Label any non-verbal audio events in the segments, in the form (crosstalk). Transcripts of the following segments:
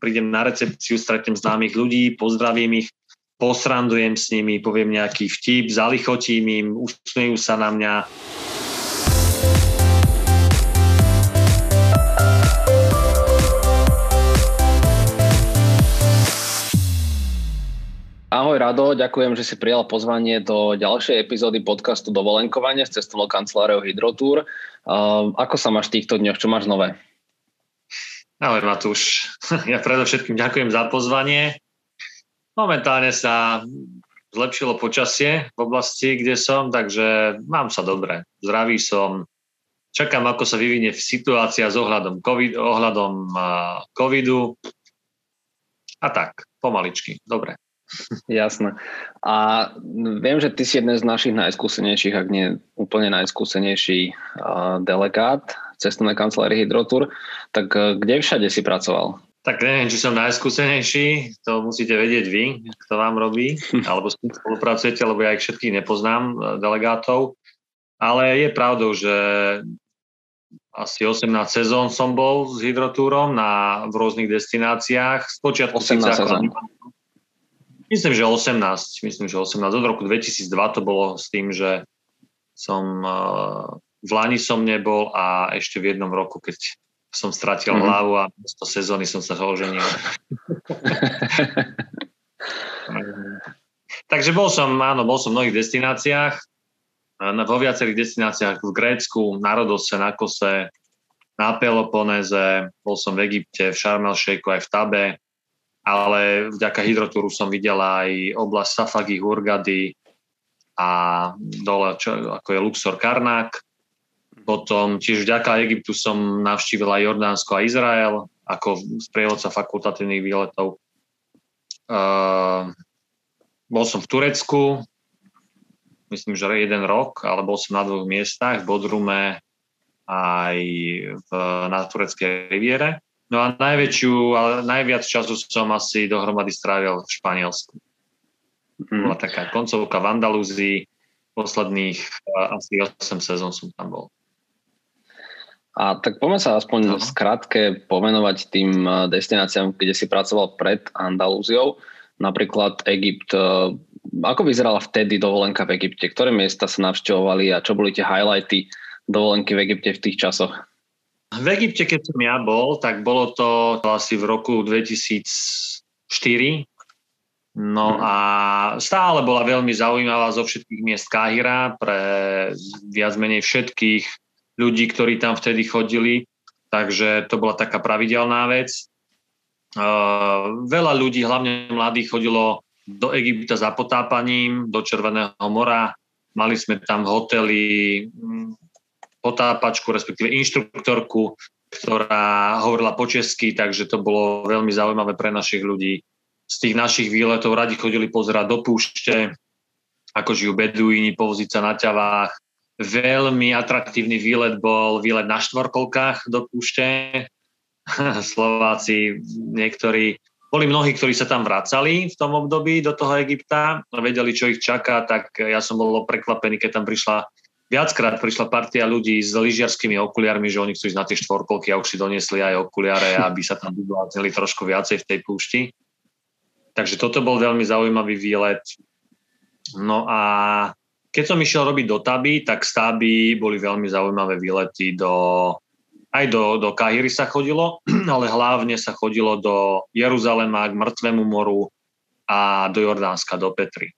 prídem na recepciu, stretnem známych ľudí, pozdravím ich, posrandujem s nimi, poviem nejaký vtip, zalichotím im, usmejú sa na mňa. Ahoj Rado, ďakujem, že si prijal pozvanie do ďalšej epizódy podcastu Dovolenkovanie s cestovnou kanceláriou Hydrotour. Uh, ako sa máš týchto dňoch? Čo máš nové? Ahoj Matúš, (laughs) ja predovšetkým ďakujem za pozvanie. Momentálne sa zlepšilo počasie v oblasti, kde som, takže mám sa dobre. Zdravý som, čakám, ako sa vyvinie situácia s ohľadom, COVID, ohľadom covidu a tak, pomaličky, dobre. (laughs) Jasné. A viem, že ty si jeden z našich najskúsenejších, ak nie úplne najskúsenejší delegát cestovnej kancelárie Hydrotur. Tak e, kde všade si pracoval? Tak neviem, či som najskúsenejší, to musíte vedieť vy, kto vám robí, (laughs) alebo spolupracujete, lebo ja ich všetkých nepoznám, e, delegátov. Ale je pravdou, že asi 18 sezón som bol s hydrotúrom na, v rôznych destináciách. Spočiatku 18 sezón. Myslím, že 18. Myslím, že 18. Od roku 2002 to bolo s tým, že som eh, v Lani som nebol a ešte v jednom roku, keď som stratil mm-hmm. hlavu a z sezóny som sa oženil. (laughs) Takže bol som, áno, bol som v mnohých destináciách, vo viacerých destináciách v Grécku, na Rodose, na Kose, na Peloponéze, bol som v Egypte, v Sharm el aj v Tabe, ale vďaka hydrotúru som videl aj oblasť Safagi, Hurgady a dole, čo, ako je Luxor, Karnak. Potom tiež vďaka Egyptu som navštívil aj Jordánsko a Izrael ako sprievodca fakultatívnych výletov. Uh, bol som v Turecku, myslím, že jeden rok, ale bol som na dvoch miestach, v Bodrume aj v, na tureckej riviere. No a najväčšiu, ale najviac času som asi dohromady strávil v Španielsku. Mm. Bola taká koncovka v Andalúzii, posledných uh, asi 8 sezón som tam bol. A tak poďme sa aspoň no. skrátke pomenovať tým eh, destináciám, kde si pracoval pred Andalúziou, napríklad Egypt. Eh, ako vyzerala vtedy dovolenka v Egypte? Ktoré miesta sa navštevovali a čo boli tie highlighty dovolenky v Egypte v tých časoch? V Egypte, keď som ja bol, tak bolo to asi v roku 2004. No mhm. a stále bola veľmi zaujímavá zo všetkých miest Káhira pre viac menej všetkých ľudí, ktorí tam vtedy chodili. Takže to bola taká pravidelná vec. Veľa ľudí, hlavne mladých, chodilo do Egypta za potápaním, do Červeného mora. Mali sme tam v hoteli potápačku, respektíve inštruktorku, ktorá hovorila po česky, takže to bolo veľmi zaujímavé pre našich ľudí. Z tých našich výletov radi chodili pozerať do púšte, ako žijú beduíni, povoziť sa na ťavách. Veľmi atraktívny výlet bol výlet na štvorkolkách do púšte. (laughs) Slováci, niektorí, boli mnohí, ktorí sa tam vracali v tom období do toho Egypta a vedeli, čo ich čaká, tak ja som bol prekvapený, keď tam prišla viackrát prišla partia ľudí s lyžiarskými okuliarmi, že oni chcú ísť na tie štvorkolky a už si doniesli aj okuliare, (laughs) aby sa tam vybláznili trošku viacej v tej púšti. Takže toto bol veľmi zaujímavý výlet. No a keď som išiel robiť do Taby, tak z Taby boli veľmi zaujímavé výlety do, aj do, do Kahiry sa chodilo, (clears throat) ale hlavne sa chodilo do Jeruzalema k Mŕtvemu moru a do Jordánska, do Petry.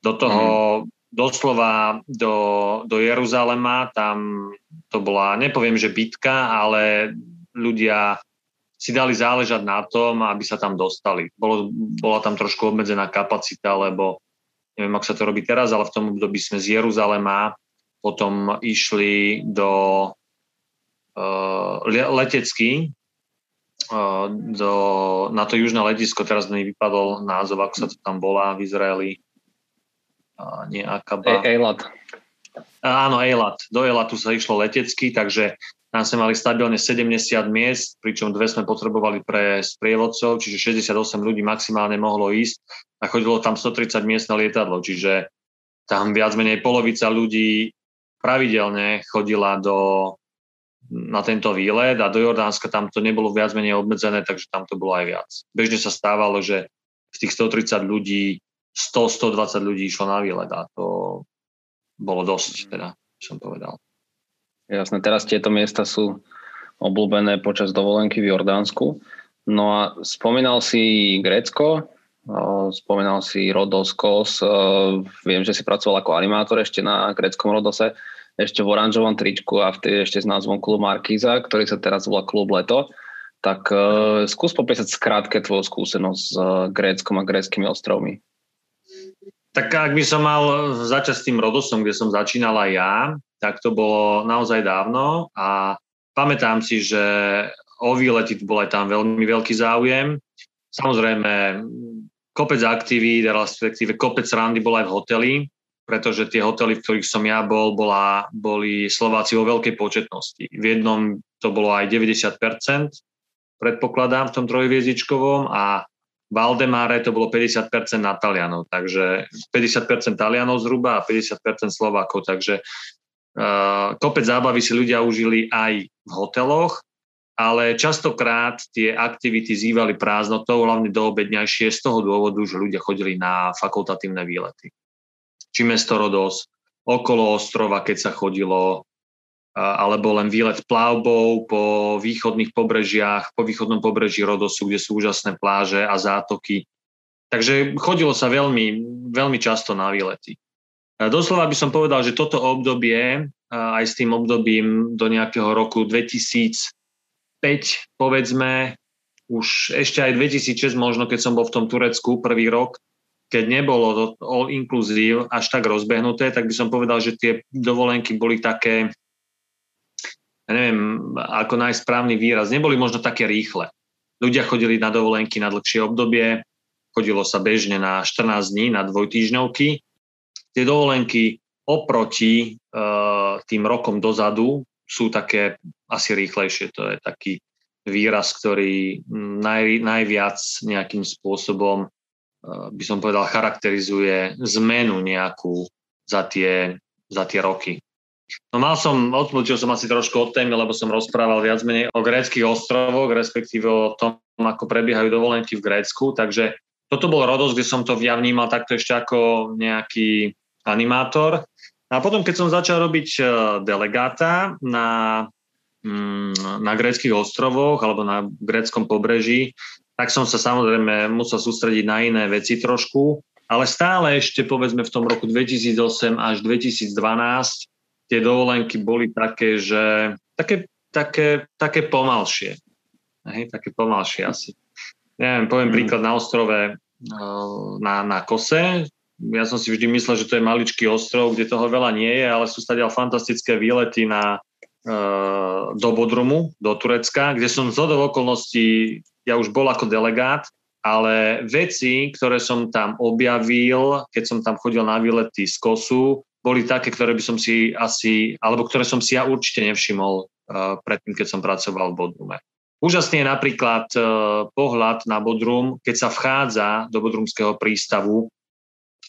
Do toho mm doslova do, do Jeruzalema, tam to bola, nepoviem, že bitka, ale ľudia si dali záležať na tom, aby sa tam dostali. Bolo, bola tam trošku obmedzená kapacita, lebo neviem, ako sa to robí teraz, ale v tom období sme z Jeruzalema potom išli do uh, letecky uh, do, na to južné letisko, teraz mi vypadol názov, ako sa to tam volá v Izraeli, nie Akaba. Eilat. Áno, Eilat. Do Eilatu sa išlo letecky, takže tam sme mali stabilne 70 miest, pričom dve sme potrebovali pre sprievodcov, čiže 68 ľudí maximálne mohlo ísť a chodilo tam 130 miest na lietadlo, čiže tam viac menej polovica ľudí pravidelne chodila do, na tento výlet a do Jordánska tam to nebolo viac menej obmedzené, takže tam to bolo aj viac. Bežne sa stávalo, že z tých 130 ľudí 100-120 ľudí išlo na výlet a to bolo dosť, teda som povedal. Jasné, teraz tieto miesta sú obľúbené počas dovolenky v Jordánsku. No a spomínal si Grécko, spomínal si Rodos, Kos, viem, že si pracoval ako animátor ešte na gréckom Rodose, ešte v oranžovom tričku a vtedy ešte s názvom Klub Markíza, ktorý sa teraz volá Klub Leto. Tak skús popísať skrátke tvoju skúsenosť s Gréckom a gréckými ostrovmi. Tak ak by som mal začať s tým Rodosom, kde som začínal aj ja, tak to bolo naozaj dávno a pamätám si, že o výlety bol aj tam veľmi veľký záujem. Samozrejme, kopec aktivít, respektíve kopec randy bol aj v hoteli, pretože tie hotely, v ktorých som ja bol, bola, boli Slováci vo veľkej početnosti. V jednom to bolo aj 90%, predpokladám, v tom trojviezdičkovom a v Aldemáre to bolo 50% na Talianov, takže 50% Talianov zhruba a 50% Slovákov, takže uh, kopec zábavy si ľudia užili aj v hoteloch, ale častokrát tie aktivity zývali prázdnotou, hlavne do obedňajšie z toho dôvodu, že ľudia chodili na fakultatívne výlety. Či mesto Rodos, okolo ostrova, keď sa chodilo, alebo len výlet plavbou po východných pobrežiach, po východnom pobreží Rodosu, kde sú úžasné pláže a zátoky. Takže chodilo sa veľmi, veľmi často na výlety. Doslova by som povedal, že toto obdobie, aj s tým obdobím do nejakého roku 2005, povedzme, už ešte aj 2006 možno, keď som bol v tom Turecku prvý rok, keď nebolo all inclusive až tak rozbehnuté, tak by som povedal, že tie dovolenky boli také, ja neviem, ako nájsť správny výraz, neboli možno také rýchle. Ľudia chodili na dovolenky na dlhšie obdobie, chodilo sa bežne na 14 dní, na dvojtýždňovky. Tie dovolenky oproti uh, tým rokom dozadu sú také asi rýchlejšie. To je taký výraz, ktorý naj, najviac nejakým spôsobom uh, by som povedal charakterizuje zmenu nejakú za tie, za tie roky. No mal som, odmúčil som asi trošku od témy, lebo som rozprával viac menej o gréckých ostrovoch, respektíve o tom, ako prebiehajú dovolenky v Grécku, takže toto bol Rodos, kde som to ja vnímal takto ešte ako nejaký animátor. A potom, keď som začal robiť e, delegáta na, mm, na gréckých ostrovoch alebo na gréckom pobreží, tak som sa samozrejme musel sústrediť na iné veci trošku, ale stále ešte povedzme v tom roku 2008 až 2012 tie dovolenky boli také, že také, také, také pomalšie. Hej, také pomalšie asi. Neviem, poviem mm. príklad na ostrove eh, na, na Kose. Ja som si vždy myslel, že to je maličký ostrov, kde toho veľa nie je, ale sú stadiaľ fantastické výlety na, eh, do Bodrumu, do Turecka, kde som z okolností, ja už bol ako delegát, ale veci, ktoré som tam objavil, keď som tam chodil na výlety z Kosu, boli také, ktoré by som si asi, alebo ktoré som si ja určite nevšimol uh, predtým, keď som pracoval v Bodrume. Úžasný je napríklad uh, pohľad na Bodrum, keď sa vchádza do Bodrumského prístavu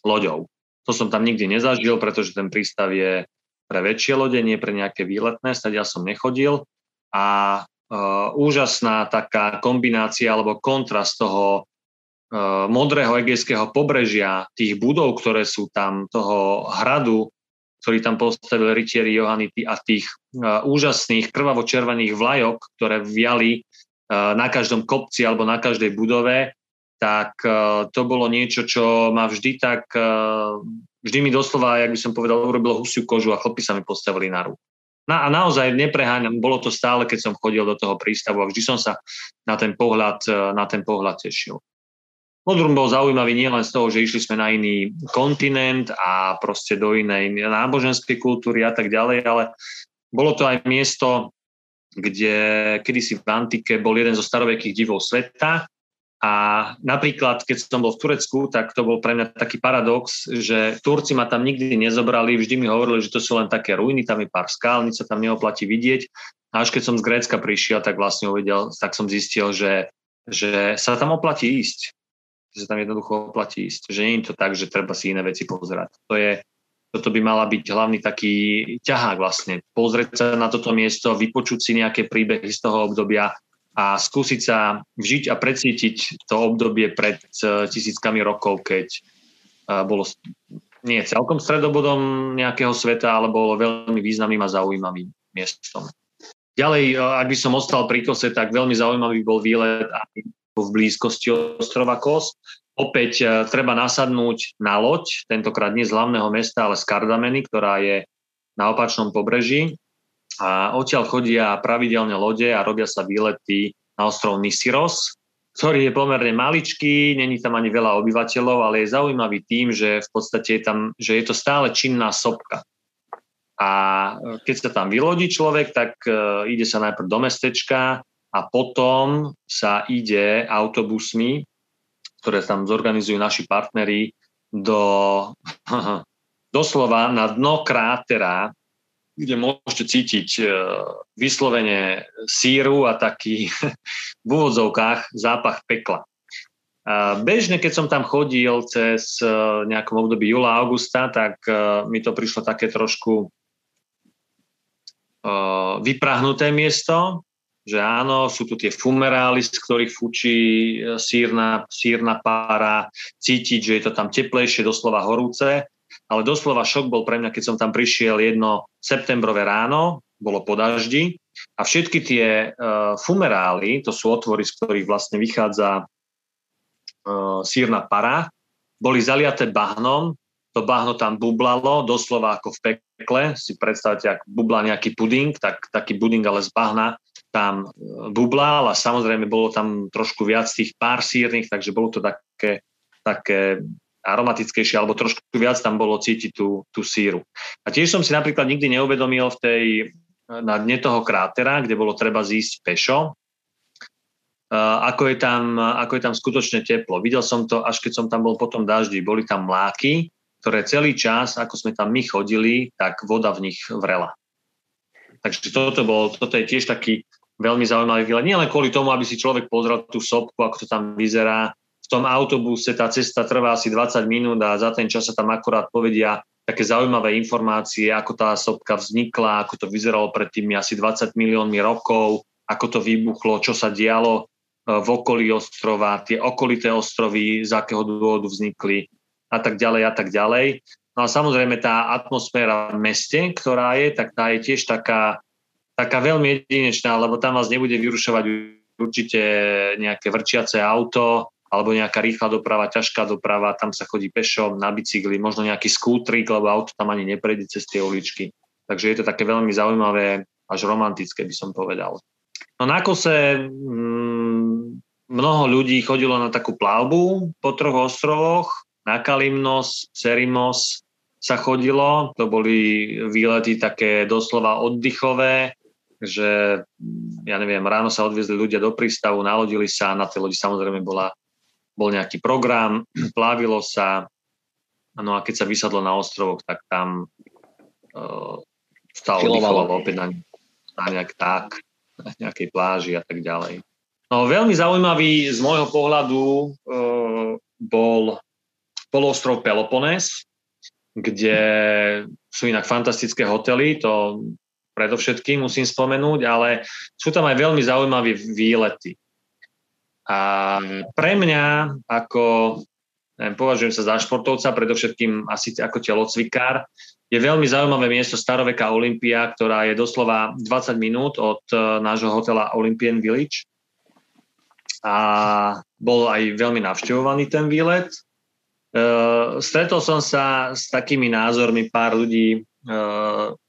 loďou. To som tam nikdy nezažil, pretože ten prístav je pre väčšie lode, nie pre nejaké výletné, ja som nechodil. A uh, úžasná taká kombinácia alebo kontrast toho modrého egejského pobrežia, tých budov, ktoré sú tam, toho hradu, ktorý tam postavil rytieri Johannity a tých uh, úžasných krvavo-červených vlajok, ktoré viali uh, na každom kopci alebo na každej budove, tak to bolo niečo, čo ma vždy tak, vždy mi doslova, jak by som povedal, urobilo husiu kožu a chlopy sa mi postavili na ruku. Na, a naozaj nepreháňam, bolo to stále, keď som chodil do toho prístavu a vždy som sa na ten pohľad, na ten pohľad tešil. Modrum bol zaujímavý nielen z toho, že išli sme na iný kontinent a proste do inej náboženskej kultúry a tak ďalej, ale bolo to aj miesto, kde kedysi v antike bol jeden zo starovekých divov sveta a napríklad, keď som bol v Turecku, tak to bol pre mňa taký paradox, že Turci ma tam nikdy nezobrali, vždy mi hovorili, že to sú len také ruiny, tam je pár skál, nič sa tam neoplatí vidieť. A až keď som z Grécka prišiel, tak vlastne uvedel, tak som zistil, že, že sa tam oplatí ísť že sa tam jednoducho oplatí ísť. Že nie je to tak, že treba si iné veci pozerať. To je toto by mala byť hlavný taký ťahák vlastne. Pozrieť sa na toto miesto, vypočuť si nejaké príbehy z toho obdobia a skúsiť sa vžiť a precítiť to obdobie pred e, tisíckami rokov, keď e, bolo nie celkom stredobodom nejakého sveta, ale bolo veľmi významným a zaujímavým miestom. Ďalej, e, ak by som ostal pri Kose, tak veľmi zaujímavý bol výlet aj v blízkosti ostrova Kos. Opäť treba nasadnúť na loď, tentokrát nie z hlavného mesta, ale z Kardameny, ktorá je na opačnom pobreží. A odtiaľ chodia pravidelne lode a robia sa výlety na ostrov Nisiros, ktorý je pomerne maličký, není tam ani veľa obyvateľov, ale je zaujímavý tým, že v podstate je tam, že je to stále činná sopka. A keď sa tam vylodí človek, tak uh, ide sa najprv do mestečka a potom sa ide autobusmi ktoré tam zorganizujú naši partneri, do, (laughs) doslova na dno krátera, kde môžete cítiť e, vyslovene síru a taký (laughs) v úvodzovkách zápach pekla. Bežne, keď som tam chodil cez e, nejakom období júla, augusta, tak e, mi to prišlo také trošku vyprahnuté miesto, že áno, sú tu tie fumerály, z ktorých fučí e, sírna, sírna pára, cítiť, že je to tam teplejšie, doslova horúce, ale doslova šok bol pre mňa, keď som tam prišiel jedno septembrové ráno, bolo po daždi a všetky tie uh, fumerály, to sú otvory, z ktorých vlastne vychádza uh, sírna para, boli zaliaté bahnom, to bahno tam bublalo, doslova ako v pekle, si predstavte, ak bubla nejaký puding, tak taký puding ale z bahna tam e, bublal a samozrejme bolo tam trošku viac tých pár sírnych, takže bolo to také, také aromatickejšie, alebo trošku viac tam bolo cítiť tú, tú síru. A tiež som si napríklad nikdy neuvedomil v tej, na dne toho krátera, kde bolo treba zísť pešo, e, ako je, tam, ako je tam skutočne teplo. Videl som to, až keď som tam bol potom daždi. Boli tam mláky, ktoré celý čas, ako sme tam my chodili, tak voda v nich vrela. Takže toto, bol, toto je tiež taký veľmi zaujímavý výlet. Nie len kvôli tomu, aby si človek pozrel tú sopku, ako to tam vyzerá. V tom autobuse tá cesta trvá asi 20 minút a za ten čas sa tam akorát povedia také zaujímavé informácie, ako tá sopka vznikla, ako to vyzeralo pred tými asi 20 miliónmi rokov, ako to vybuchlo, čo sa dialo e, v okolí ostrova, tie okolité ostrovy, z akého dôvodu vznikli a tak ďalej a tak ďalej. No a samozrejme tá atmosféra v meste, ktorá je, tak tá je tiež taká taká veľmi jedinečná, lebo tam vás nebude vyrušovať určite nejaké vrčiace auto alebo nejaká rýchla doprava, ťažká doprava, tam sa chodí pešom, na bicykli, možno nejaký skútrik, lebo auto tam ani neprejde cez tie uličky. Takže je to také veľmi zaujímavé, až romantické by som povedal. No na kose mm, mnoho ľudí chodilo na takú plavbu po troch ostrovoch, na Kalimnos, Cerimos sa chodilo, to boli výlety také doslova oddychové, že ja neviem, ráno sa odviezli ľudia do prístavu, nalodili sa, na tej lodi samozrejme bola, bol nejaký program, (clears throat) plávilo sa, no a keď sa vysadlo na ostrovoch, tak tam uh, sa oddychovalo opäť na, na nejak tak, na nejakej pláži a tak ďalej. No veľmi zaujímavý z môjho pohľadu uh, bol polostrov Peloponés, kde sú inak fantastické hotely, to predovšetkým musím spomenúť, ale sú tam aj veľmi zaujímavé výlety. A pre mňa, ako neviem, považujem sa za športovca, predovšetkým asi ako telocvikár, je veľmi zaujímavé miesto Staroveka Olympia, ktorá je doslova 20 minút od e, nášho hotela Olympian Village. A bol aj veľmi navštevovaný ten výlet. Uh, stretol som sa s takými názormi pár ľudí,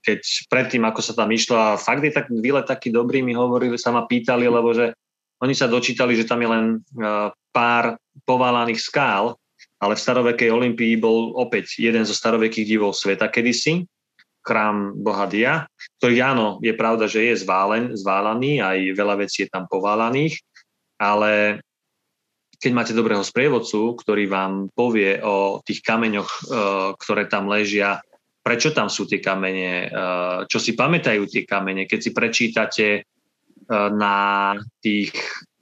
keď predtým, ako sa tam išlo, a fakt je tak výlet taký dobrý, mi hovorili, sa ma pýtali, lebo že oni sa dočítali, že tam je len uh, pár poválaných skál, ale v starovekej Olympii bol opäť jeden zo starovekých divov sveta kedysi, chrám boha Dia, ktorý áno, je pravda, že je zválen, zválaný, aj veľa vecí je tam poválaných, ale keď máte dobrého sprievodcu, ktorý vám povie o tých kameňoch, e, ktoré tam ležia, prečo tam sú tie kamene, e, čo si pamätajú tie kamene, keď si prečítate e, na tých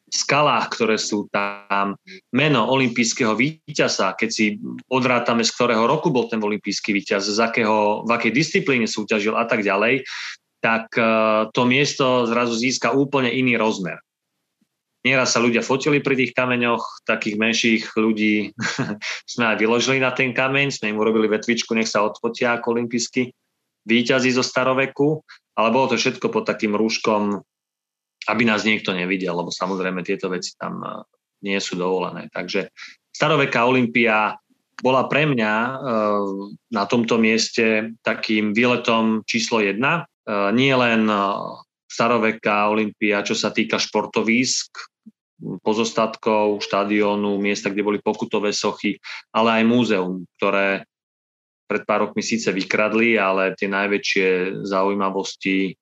skalách, ktoré sú tam, meno olympijského víťaza, keď si odrátame, z ktorého roku bol ten olympijský víťaz, z akého, v akej disciplíne súťažil a tak ďalej, tak e, to miesto zrazu získa úplne iný rozmer. Nieraz sa ľudia fotili pri tých kameňoch, takých menších ľudí (laughs) sme aj vyložili na ten kameň, sme im urobili vetvičku, nech sa odfotia ako olympijskí výťazí zo staroveku, ale bolo to všetko pod takým rúškom aby nás niekto nevidel, lebo samozrejme tieto veci tam e, nie sú dovolené. Takže staroveká Olympia bola pre mňa e, na tomto mieste takým výletom číslo jedna. E, nie len staroveká Olympia, čo sa týka športovísk, pozostatkov, štadiónu, miesta, kde boli pokutové sochy, ale aj múzeum, ktoré pred pár rokmi síce vykradli, ale tie najväčšie zaujímavosti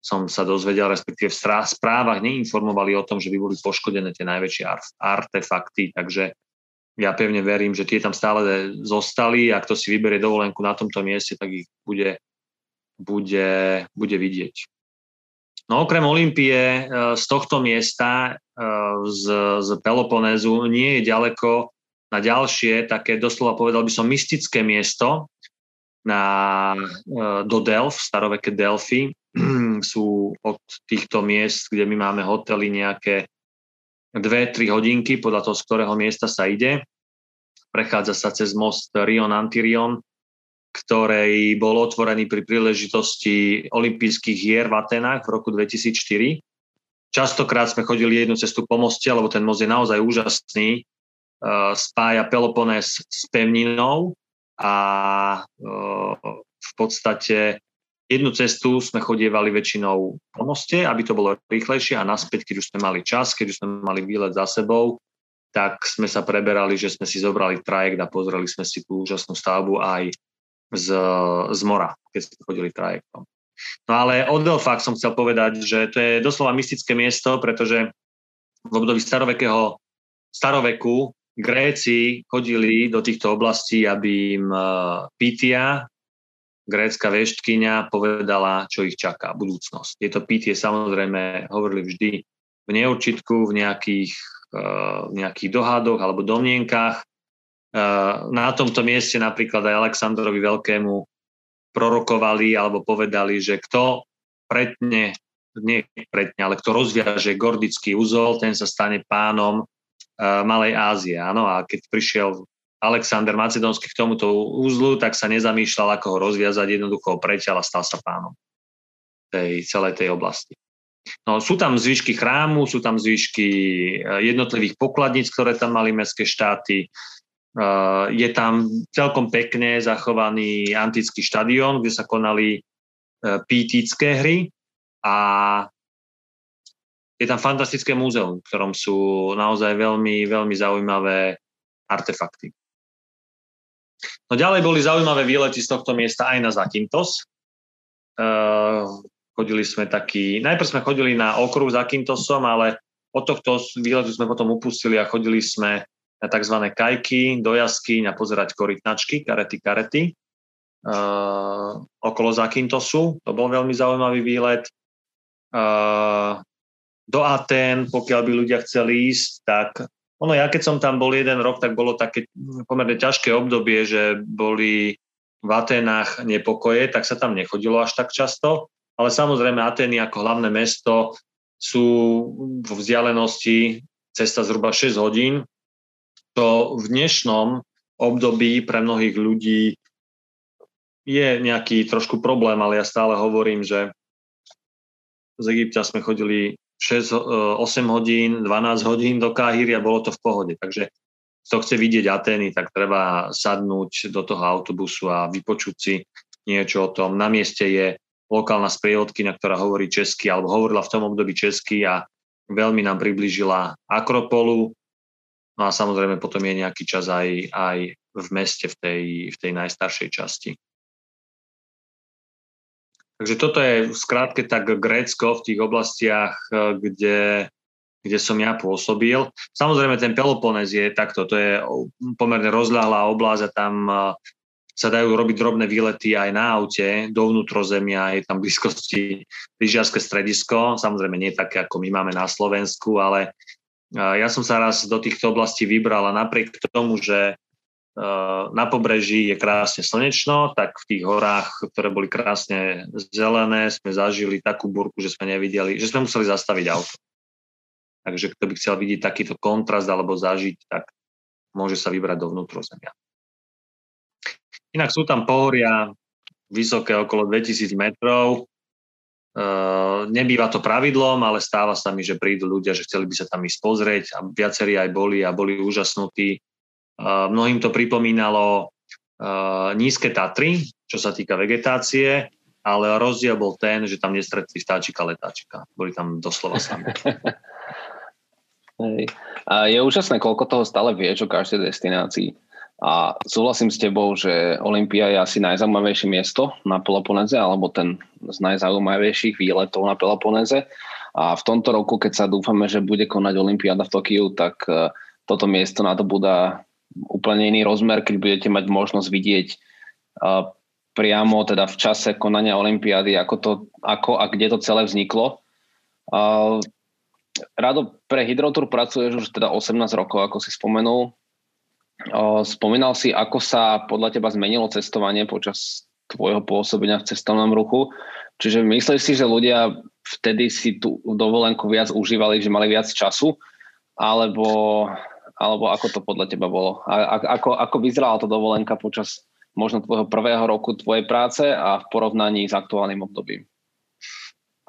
som sa dozvedel, respektíve v správach neinformovali o tom, že by boli poškodené tie najväčšie artefakty, takže ja pevne verím, že tie tam stále zostali a kto si vyberie dovolenku na tomto mieste, tak ich bude, bude, bude vidieť. No okrem Olympie e, z tohto miesta, e, z, z Peloponézu, nie je ďaleko na ďalšie, také doslova povedal by som mystické miesto, na, e, do Delf, staroveké Delfy, (clears throat) sú od týchto miest, kde my máme hotely nejaké 2-3 hodinky podľa toho, z ktorého miesta sa ide. Prechádza sa cez most Rion Antirion, ktorý bol otvorený pri príležitosti olympijských hier v Atenách v roku 2004. Častokrát sme chodili jednu cestu po moste, lebo ten most je naozaj úžasný. E, spája Peloponés s pevninou a e, v podstate Jednu cestu sme chodievali väčšinou po moste, aby to bolo rýchlejšie a naspäť, keď už sme mali čas, keď už sme mali výlet za sebou, tak sme sa preberali, že sme si zobrali trajekt a pozreli sme si tú úžasnú stavbu aj z, z mora, keď sme chodili trajektom. No ale o Delfách som chcel povedať, že to je doslova mystické miesto, pretože v období starovekého staroveku Gréci chodili do týchto oblastí, aby im eh, Pitia, grécka veštkyňa povedala, čo ich čaká, budúcnosť. Tieto pítie samozrejme hovorili vždy v neurčitku, v nejakých, uh, nejakých dohadoch alebo domnienkách. Uh, na tomto mieste napríklad aj Aleksandrovi Veľkému prorokovali alebo povedali, že kto pretne, nie pretne, ale kto rozviaže gordický úzol, ten sa stane pánom uh, Malej Ázie. Áno, a keď prišiel Alexander Macedónsky k tomuto úzlu, tak sa nezamýšľal, ako ho rozviazať, jednoducho ho preťal a stal sa pánom tej, celej tej oblasti. No, sú tam zvyšky chrámu, sú tam zvyšky eh, jednotlivých pokladníc, ktoré tam mali mestské štáty. Eh, je tam celkom pekne zachovaný antický štadión, kde sa konali eh, pítické hry a je tam fantastické múzeum, v ktorom sú naozaj veľmi, veľmi zaujímavé artefakty. No ďalej boli zaujímavé výlety z tohto miesta aj na Zakintos. Uh, chodili sme taký, najprv sme chodili na okruh Zakintosom, ale od tohto výletu sme potom upustili a chodili sme na tzv. kajky, do jaskyň a pozerať korytnačky, karety, karety uh, okolo Zakintosu. To bol veľmi zaujímavý výlet. Uh, do Aten, pokiaľ by ľudia chceli ísť, tak ono, ja keď som tam bol jeden rok, tak bolo také pomerne ťažké obdobie, že boli v Atenách nepokoje, tak sa tam nechodilo až tak často. Ale samozrejme Atény ako hlavné mesto sú vo vzdialenosti cesta zhruba 6 hodín. To v dnešnom období pre mnohých ľudí je nejaký trošku problém, ale ja stále hovorím, že z Egypta sme chodili 6, 8 e, hodín, 12 hodín do Káhyry a bolo to v pohode. Takže kto chce vidieť Atény, tak treba sadnúť do toho autobusu a vypočuť si niečo o tom. Na mieste je lokálna sprievodkynia, ktorá hovorí česky, alebo hovorila v tom období česky a veľmi nám priblížila Akropolu. No a samozrejme potom je nejaký čas aj, aj v meste, v tej, v tej najstaršej časti. Takže toto je skrátke tak Grécko v tých oblastiach, e, kde, kde som ja pôsobil. Samozrejme ten Peloponés je takto, to je pomerne rozľahlá oblasť a tam e, sa dajú robiť drobné výlety aj na aute do vnútrozemia, je tam blízkosti lyžiarske stredisko, samozrejme nie také, ako my máme na Slovensku, ale Ja som sa raz do týchto oblastí vybral a napriek tomu, že na pobreží je krásne slnečno, tak v tých horách, ktoré boli krásne zelené, sme zažili takú burku, že sme nevideli, že sme museli zastaviť auto. Takže kto by chcel vidieť takýto kontrast alebo zažiť, tak môže sa vybrať do vnútrozemia. Inak sú tam pohoria vysoké okolo 2000 metrov. E, nebýva to pravidlom, ale stáva sa mi, že prídu ľudia, že chceli by sa tam ísť pozrieť a viacerí aj boli a boli úžasnutí Mnohým to pripomínalo nízke Tatry, čo sa týka vegetácie, ale rozdiel bol ten, že tam nestretli vtáčika letáčika. Boli tam doslova sami. (laughs) Hej. A je úžasné, koľko toho stále vieš o každej destinácii. A súhlasím s tebou, že Olympia je asi najzaujímavejšie miesto na Peloponeze, alebo ten z najzaujímavejších výletov na Peloponeze. A v tomto roku, keď sa dúfame, že bude konať Olympiáda v Tokiu, tak e, toto miesto na to bude úplne iný rozmer, keď budete mať možnosť vidieť uh, priamo teda v čase konania Olympiády, ako, to, ako a kde to celé vzniklo. Rado, pre Hydrotour pracuješ už teda 18 rokov, ako si spomenul. Spomínal si, ako sa podľa teba zmenilo cestovanie počas tvojho pôsobenia v cestovnom ruchu. Čiže myslíš si, že ľudia vtedy si tú dovolenku viac užívali, že mali viac času? Alebo alebo ako to podľa teba bolo? A, ako, ako vyzerala tá dovolenka počas možno tvojho prvého roku tvojej práce a v porovnaní s aktuálnym obdobím?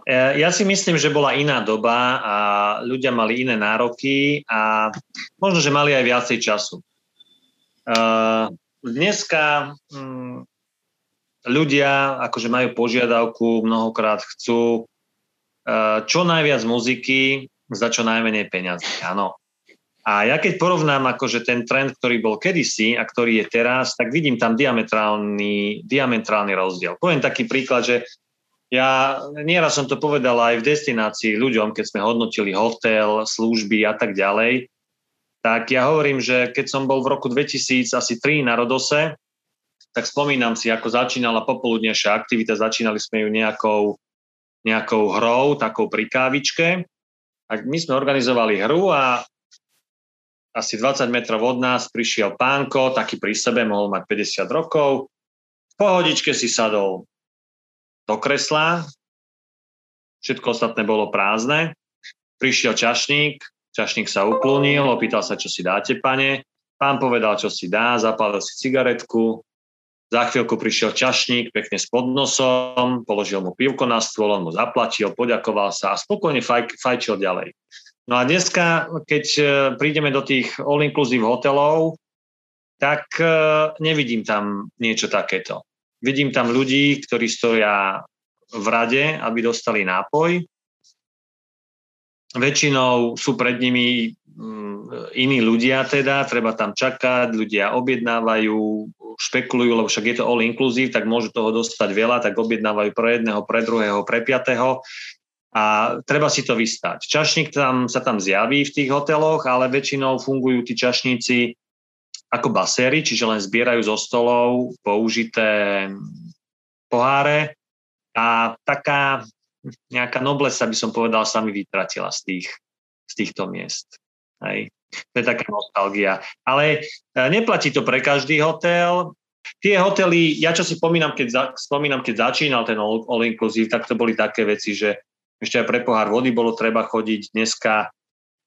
E, ja si myslím, že bola iná doba a ľudia mali iné nároky a možno, že mali aj viacej času. E, dneska mm, ľudia akože majú požiadavku, mnohokrát chcú e, čo najviac muziky za čo najmenej peňazí. Áno, a ja keď porovnám akože ten trend, ktorý bol kedysi a ktorý je teraz, tak vidím tam diametrálny, diametrálny rozdiel. Poviem taký príklad, že ja nieraz som to povedal aj v destinácii ľuďom, keď sme hodnotili hotel, služby a tak ďalej, tak ja hovorím, že keď som bol v roku 2003 na Rodose, tak spomínam si, ako začínala popoludnejšia aktivita, začínali sme ju nejakou, nejakou hrou, takou pri kávičke. A my sme organizovali hru a asi 20 metrov od nás prišiel pánko, taký pri sebe, mohol mať 50 rokov. V pohodičke si sadol do kresla, všetko ostatné bolo prázdne. Prišiel čašník, čašník sa uklonil, opýtal sa, čo si dáte, pane. Pán povedal, čo si dá, zapálil si cigaretku. Za chvíľku prišiel čašník, pekne s podnosom, položil mu pivko na stôl, on mu zaplatil, poďakoval sa a spokojne faj, fajčil ďalej. No a dneska, keď e, prídeme do tých all-inclusive hotelov, tak e, nevidím tam niečo takéto. Vidím tam ľudí, ktorí stoja v rade, aby dostali nápoj. Väčšinou sú pred nimi mm, iní ľudia teda, treba tam čakať, ľudia objednávajú, špekulujú, lebo však je to all inclusive, tak môžu toho dostať veľa, tak objednávajú pre jedného, pre druhého, pre piatého a treba si to vystať. Čašník tam, sa tam zjaví v tých hoteloch, ale väčšinou fungujú tí čašníci ako baséry, čiže len zbierajú zo stolov použité poháre a taká nejaká noblesa, by som povedal, sa mi vytratila z, tých, z týchto miest. Hej. To je taká nostalgia. Ale e, neplatí to pre každý hotel. Tie hotely, ja čo si spomínam, keď, za, spomínam, keď začínal ten all, all inclusive, tak to boli také veci, že ešte aj pre pohár vody bolo treba chodiť. Dneska,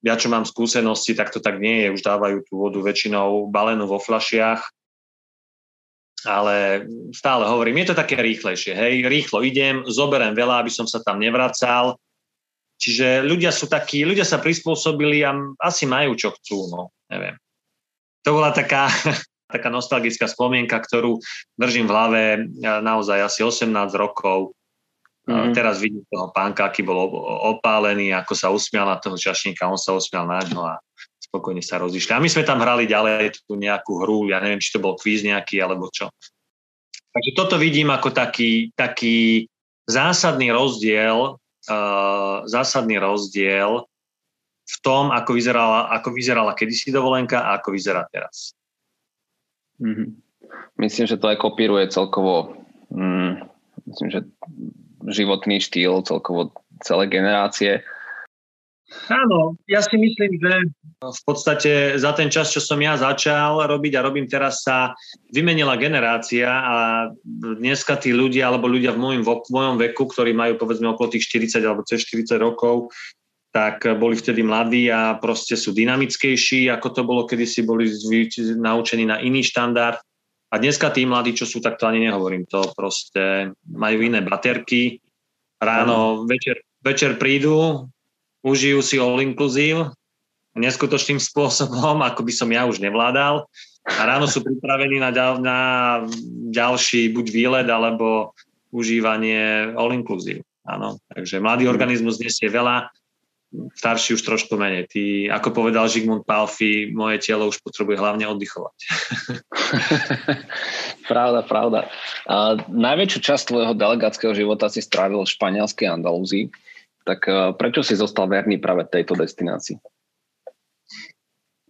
ja čo mám skúsenosti, tak to tak nie je. Už dávajú tú vodu väčšinou balenú vo flašiach. Ale stále hovorím, je to také rýchlejšie. Hej, rýchlo idem, zoberiem veľa, aby som sa tam nevracal. Čiže ľudia sú takí, ľudia sa prispôsobili a asi majú čo chcú, no, neviem. To bola taká, (laughs) taká nostalgická spomienka, ktorú držím v hlave naozaj asi 18 rokov Mm-hmm. Teraz vidím toho pánka, aký bol opálený, ako sa usmial na toho čašníka, on sa usmial na ňo a spokojne sa rozišli. A my sme tam hrali ďalej tú nejakú hru, ja neviem, či to bol kvíz nejaký alebo čo. Takže toto vidím ako taký, taký zásadný rozdiel, uh, zásadný rozdiel v tom, ako vyzerala, ako vyzerala kedysi dovolenka a ako vyzerá teraz. Mm-hmm. Myslím, že to aj kopíruje celkovo mm, myslím, že životný štýl celkovo celé generácie. Áno, ja si myslím, že v podstate za ten čas, čo som ja začal robiť a robím teraz, sa vymenila generácia a dneska tí ľudia, alebo ľudia v môjom, v mojom veku, ktorí majú povedzme okolo tých 40 alebo cez 40 rokov, tak boli vtedy mladí a proste sú dynamickejší, ako to bolo kedysi, boli naučení na iný štandard. A dneska tí mladí, čo sú, tak to ani nehovorím, to proste majú iné baterky, ráno, večer, večer prídu, užijú si all inclusive neskutočným spôsobom, ako by som ja už nevládal. A ráno sú pripravení na, ďal, na ďalší buď výlet, alebo užívanie all inclusive. Áno, takže mladý mhm. organizmus nesie veľa, starší už trošku menej. Ty, ako povedal Žigmund Palfi, moje telo už potrebuje hlavne oddychovať. (laughs) pravda, pravda. A najväčšiu časť tvojho delegátskeho života si strávil v španielskej Andalúzii. Tak uh, prečo si zostal verný práve tejto destinácii?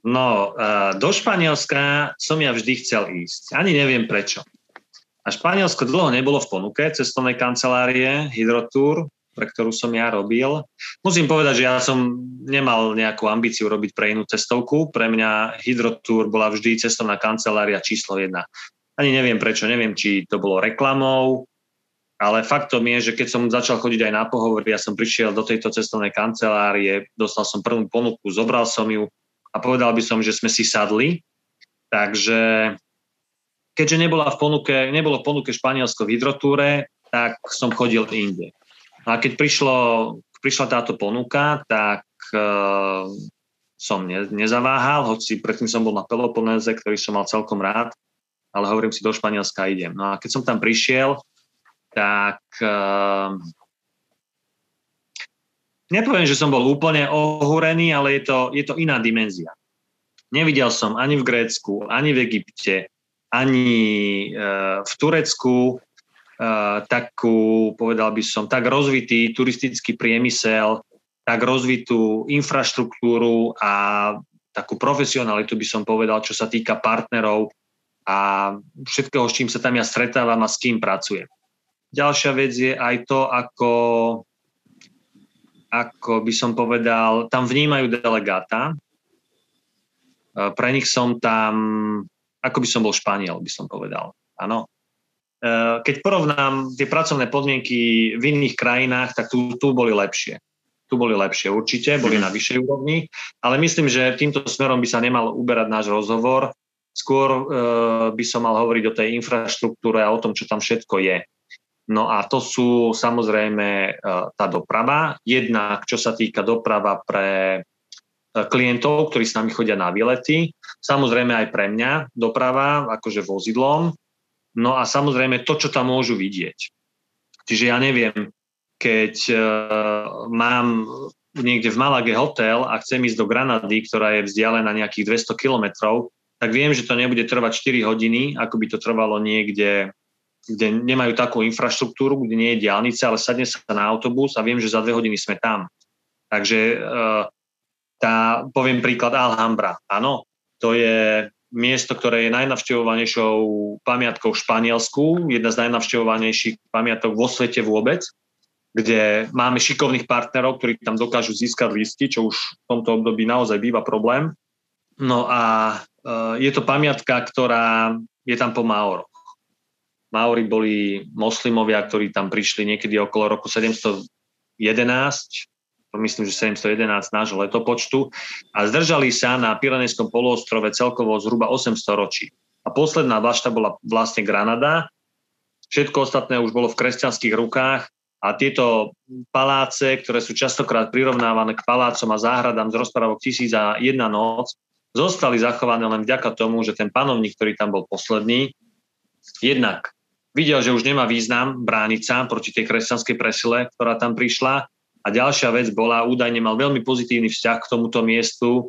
No, uh, do Španielska som ja vždy chcel ísť. Ani neviem prečo. A Španielsko dlho nebolo v ponuke cestovnej kancelárie Hydrotour, pre ktorú som ja robil. Musím povedať, že ja som nemal nejakú ambíciu robiť pre inú cestovku. Pre mňa Hydrotour bola vždy cestovná kancelária číslo jedna. Ani neviem prečo, neviem, či to bolo reklamou, ale faktom je, že keď som začal chodiť aj na pohovory, ja som prišiel do tejto cestovnej kancelárie, dostal som prvú ponuku, zobral som ju a povedal by som, že sme si sadli. Takže keďže nebola v ponuke, nebolo v ponuke Španielsko v hydrotúre, tak som chodil inde. No a keď prišlo, prišla táto ponuka, tak uh, som ne, nezaváhal, hoci predtým som bol na Peloponéze, ktorý som mal celkom rád, ale hovorím si, do Španielska idem. No a keď som tam prišiel, tak uh, nepoviem, že som bol úplne ohúrený, ale je to, je to iná dimenzia. Nevidel som ani v Grécku, ani v Egypte, ani uh, v Turecku uh, takú, povedal by som, tak rozvitý turistický priemysel, tak rozvitú infraštruktúru a takú profesionalitu by som povedal, čo sa týka partnerov a všetkého, s čím sa tam ja stretávam a s kým pracujem. Ďalšia vec je aj to, ako, ako by som povedal, tam vnímajú delegáta. E, pre nich som tam, ako by som bol Španiel, by som povedal. Áno. E, keď porovnám tie pracovné podmienky v iných krajinách, tak tu, tu boli lepšie. Tu boli lepšie určite, boli na vyššej úrovni, ale myslím, že týmto smerom by sa nemal uberať náš rozhovor. Skôr e, by som mal hovoriť o tej infraštruktúre a o tom, čo tam všetko je. No a to sú samozrejme e, tá doprava. Jednak, čo sa týka doprava pre e, klientov, ktorí s nami chodia na výlety. Samozrejme aj pre mňa doprava, akože vozidlom. No a samozrejme to, čo tam môžu vidieť. Čiže ja neviem, keď uh, mám niekde v Malage hotel a chcem ísť do Granady, ktorá je vzdialená nejakých 200 kilometrov, tak viem, že to nebude trvať 4 hodiny, ako by to trvalo niekde kde nemajú takú infraštruktúru, kde nie je diálnica, ale sadne sa na autobus a viem, že za dve hodiny sme tam. Takže eh, tá, poviem príklad Alhambra. Áno, to je miesto, ktoré je najnavštevovanejšou pamiatkou v Španielsku, jedna z najnavštevovanejších pamiatok vo svete vôbec, kde máme šikovných partnerov, ktorí tam dokážu získať listy, čo už v tomto období naozaj býva problém. No a uh, je to pamiatka, ktorá je tam po Maoro. Maori boli moslimovia, ktorí tam prišli niekedy okolo roku 711, myslím, že 711 nášho letopočtu a zdržali sa na Pirenejskom poloostrove celkovo zhruba 800 ročí. A posledná vlašta bola vlastne Granada. Všetko ostatné už bolo v kresťanských rukách a tieto paláce, ktoré sú častokrát prirovnávané k palácom a záhradám z rozprávok tisíc a jedna noc, zostali zachované len vďaka tomu, že ten panovník, ktorý tam bol posledný, jednak videl, že už nemá význam brániť sa proti tej kresťanskej presile, ktorá tam prišla. A ďalšia vec bola, údajne mal veľmi pozitívny vzťah k tomuto miestu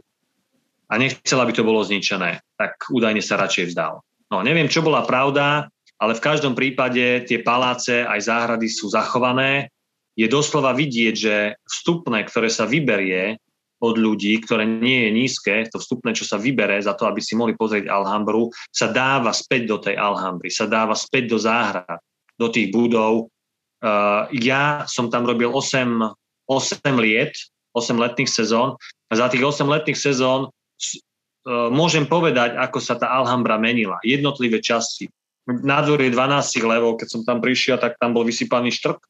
a nechcel, aby to bolo zničené. Tak údajne sa radšej vzdal. No, neviem, čo bola pravda, ale v každom prípade tie paláce aj záhrady sú zachované. Je doslova vidieť, že vstupné, ktoré sa vyberie od ľudí, ktoré nie je nízke, to vstupné, čo sa vybere za to, aby si mohli pozrieť Alhambru, sa dáva späť do tej Alhambry, sa dáva späť do záhrad, do tých budov. Uh, ja som tam robil 8, 8 liet 8 letných sezón. A za tých 8 letných sezón uh, môžem povedať, ako sa tá Alhambra menila. Jednotlivé časti. Nádvor je 12 levov, keď som tam prišiel, tak tam bol vysypaný štrk.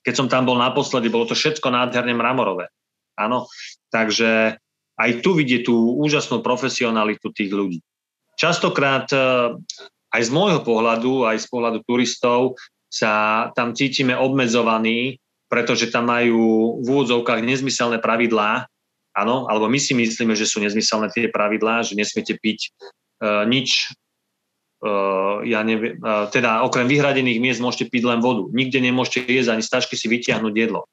Keď som tam bol naposledy, bolo to všetko nádherne mramorové. Áno, takže aj tu vidie tú úžasnú profesionalitu tých ľudí. Častokrát uh, aj z môjho pohľadu, aj z pohľadu turistov sa tam cítime obmedzovaní, pretože tam majú v úvodzovkách nezmyselné pravidlá, áno, alebo my si myslíme, že sú nezmyselné tie pravidlá, že nesmiete piť uh, nič, uh, ja neviem, uh, teda okrem vyhradených miest môžete piť len vodu. Nikde nemôžete jesť ani stažky si vytiahnuť jedlo.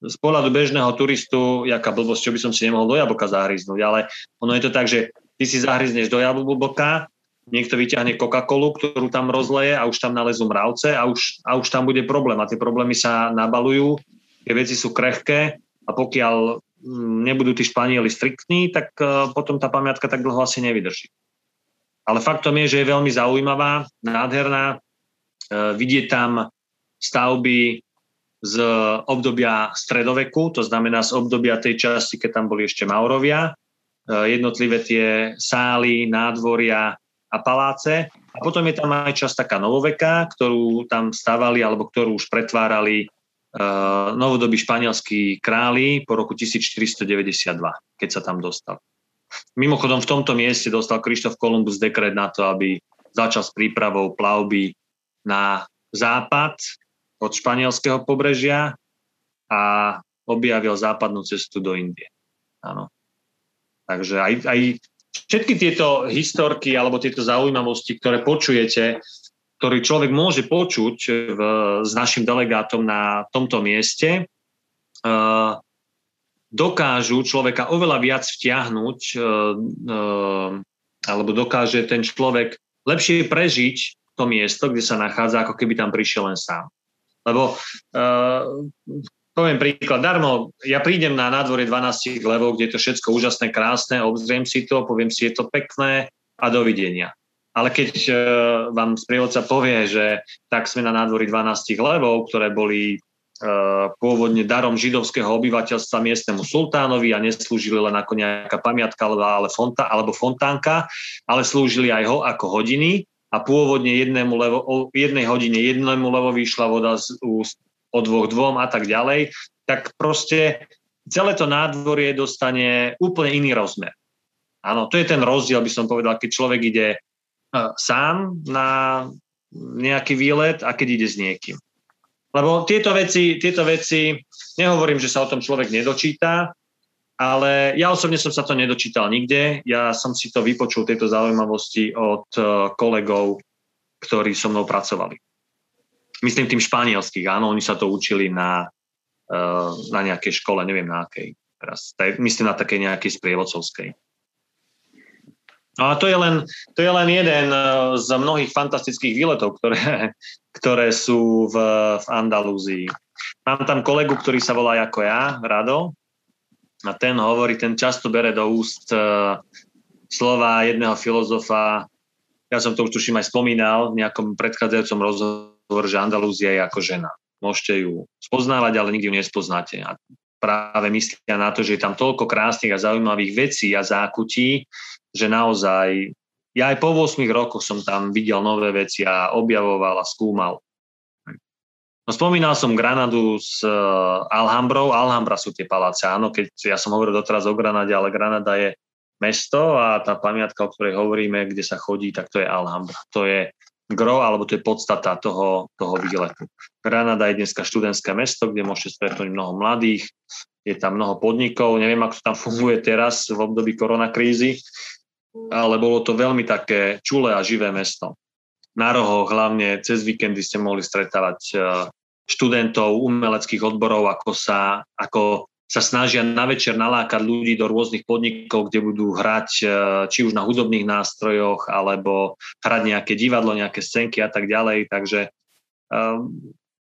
Z pohľadu bežného turistu, jaká blbosť, čo by som si nemohol do jablka zahryznúť, ale ono je to tak, že ty si zahryzneš do jablka, niekto vyťahne Coca-Colu, ktorú tam rozleje a už tam nalezú mravce a už, a už tam bude problém. A tie problémy sa nabalujú, tie veci sú krehké a pokiaľ mm, nebudú tí Španieli striktní, tak e, potom tá pamiatka tak dlho asi nevydrží. Ale faktom je, že je veľmi zaujímavá, nádherná. E, vidieť tam stavby z obdobia stredoveku, to znamená z obdobia tej časti, keď tam boli ešte Maurovia. E, jednotlivé tie sály, nádvoria, a paláce. A potom je tam aj časť taká novoveká, ktorú tam stavali alebo ktorú už pretvárali uh, novodobí španielskí králi po roku 1492, keď sa tam dostal. Mimochodom v tomto mieste dostal Krištof Kolumbus dekret na to, aby začal s prípravou plavby na západ od španielského pobrežia a objavil západnú cestu do Indie. Áno. Takže aj, aj všetky tieto historky alebo tieto zaujímavosti, ktoré počujete, ktorý človek môže počuť v, s našim delegátom na tomto mieste, uh, dokážu človeka oveľa viac vtiahnuť uh, uh, alebo dokáže ten človek lepšie prežiť to miesto, kde sa nachádza, ako keby tam prišiel len sám. Lebo uh, poviem príklad, darmo, ja prídem na nádvorie 12 levov, kde je to všetko úžasné, krásne, obzriem si to, poviem si, je to pekné a dovidenia. Ale keď uh, vám sprievodca povie, že tak sme na nádvorí 12 levov, ktoré boli uh, pôvodne darom židovského obyvateľstva miestnemu sultánovi a neslúžili len ako nejaká pamiatka ale fonta, alebo fontánka, ale slúžili aj ho ako hodiny a pôvodne jednému levo, o jednej hodine jednému levo vyšla voda z úst o dvoch dvom a tak ďalej, tak proste celé to nádvorie dostane úplne iný rozmer. Áno, to je ten rozdiel, by som povedal, keď človek ide e, sám na nejaký výlet a keď ide s niekým. Lebo tieto veci, tieto veci, nehovorím, že sa o tom človek nedočíta, ale ja osobne som sa to nedočítal nikde. Ja som si to vypočul, tieto zaujímavosti od e, kolegov, ktorí so mnou pracovali myslím tým španielských, áno, oni sa to učili na, uh, na nejakej škole, neviem na akej. Teraz, myslím na takej nejakej sprievodcovskej. No a to je len, to je len jeden eh, z mnohých fantastických výletov, ktoré, (laughs) ktoré sú v, v Andalúzii. Mám tam kolegu, ktorý sa volá ako ja, Rado, a ten hovorí, ten často bere do úst uh, slova jedného filozofa, ja som to už tuším aj spomínal v nejakom predchádzajúcom rozhovoru, hovorí, že Andalúzia je ako žena. Môžete ju spoznávať, ale nikdy ju nespoznáte. A práve myslia na to, že je tam toľko krásnych a zaujímavých vecí a zákutí, že naozaj ja aj po 8 rokoch som tam videl nové veci a objavoval a skúmal. No, spomínal som Granadu s uh, Alhambrou. Alhambra sú tie paláce. Áno, keď ja som hovoril doteraz o Granade, ale Granada je mesto a tá pamiatka, o ktorej hovoríme, kde sa chodí, tak to je Alhambra. To je gro, alebo to je podstata toho, toho výletu. Granada je dneska študentské mesto, kde môžete stretnúť mnoho mladých, je tam mnoho podnikov, neviem, ako to tam funguje teraz v období koronakrízy, ale bolo to veľmi také čulé a živé mesto. Na rohoch hlavne cez víkendy ste mohli stretávať eh, študentov umeleckých odborov, ako sa, ako sa snažia na večer nalákať ľudí do rôznych podnikov, kde budú hrať e, či už na hudobných nástrojoch, alebo hrať nejaké divadlo, nejaké scénky a tak ďalej. Takže um,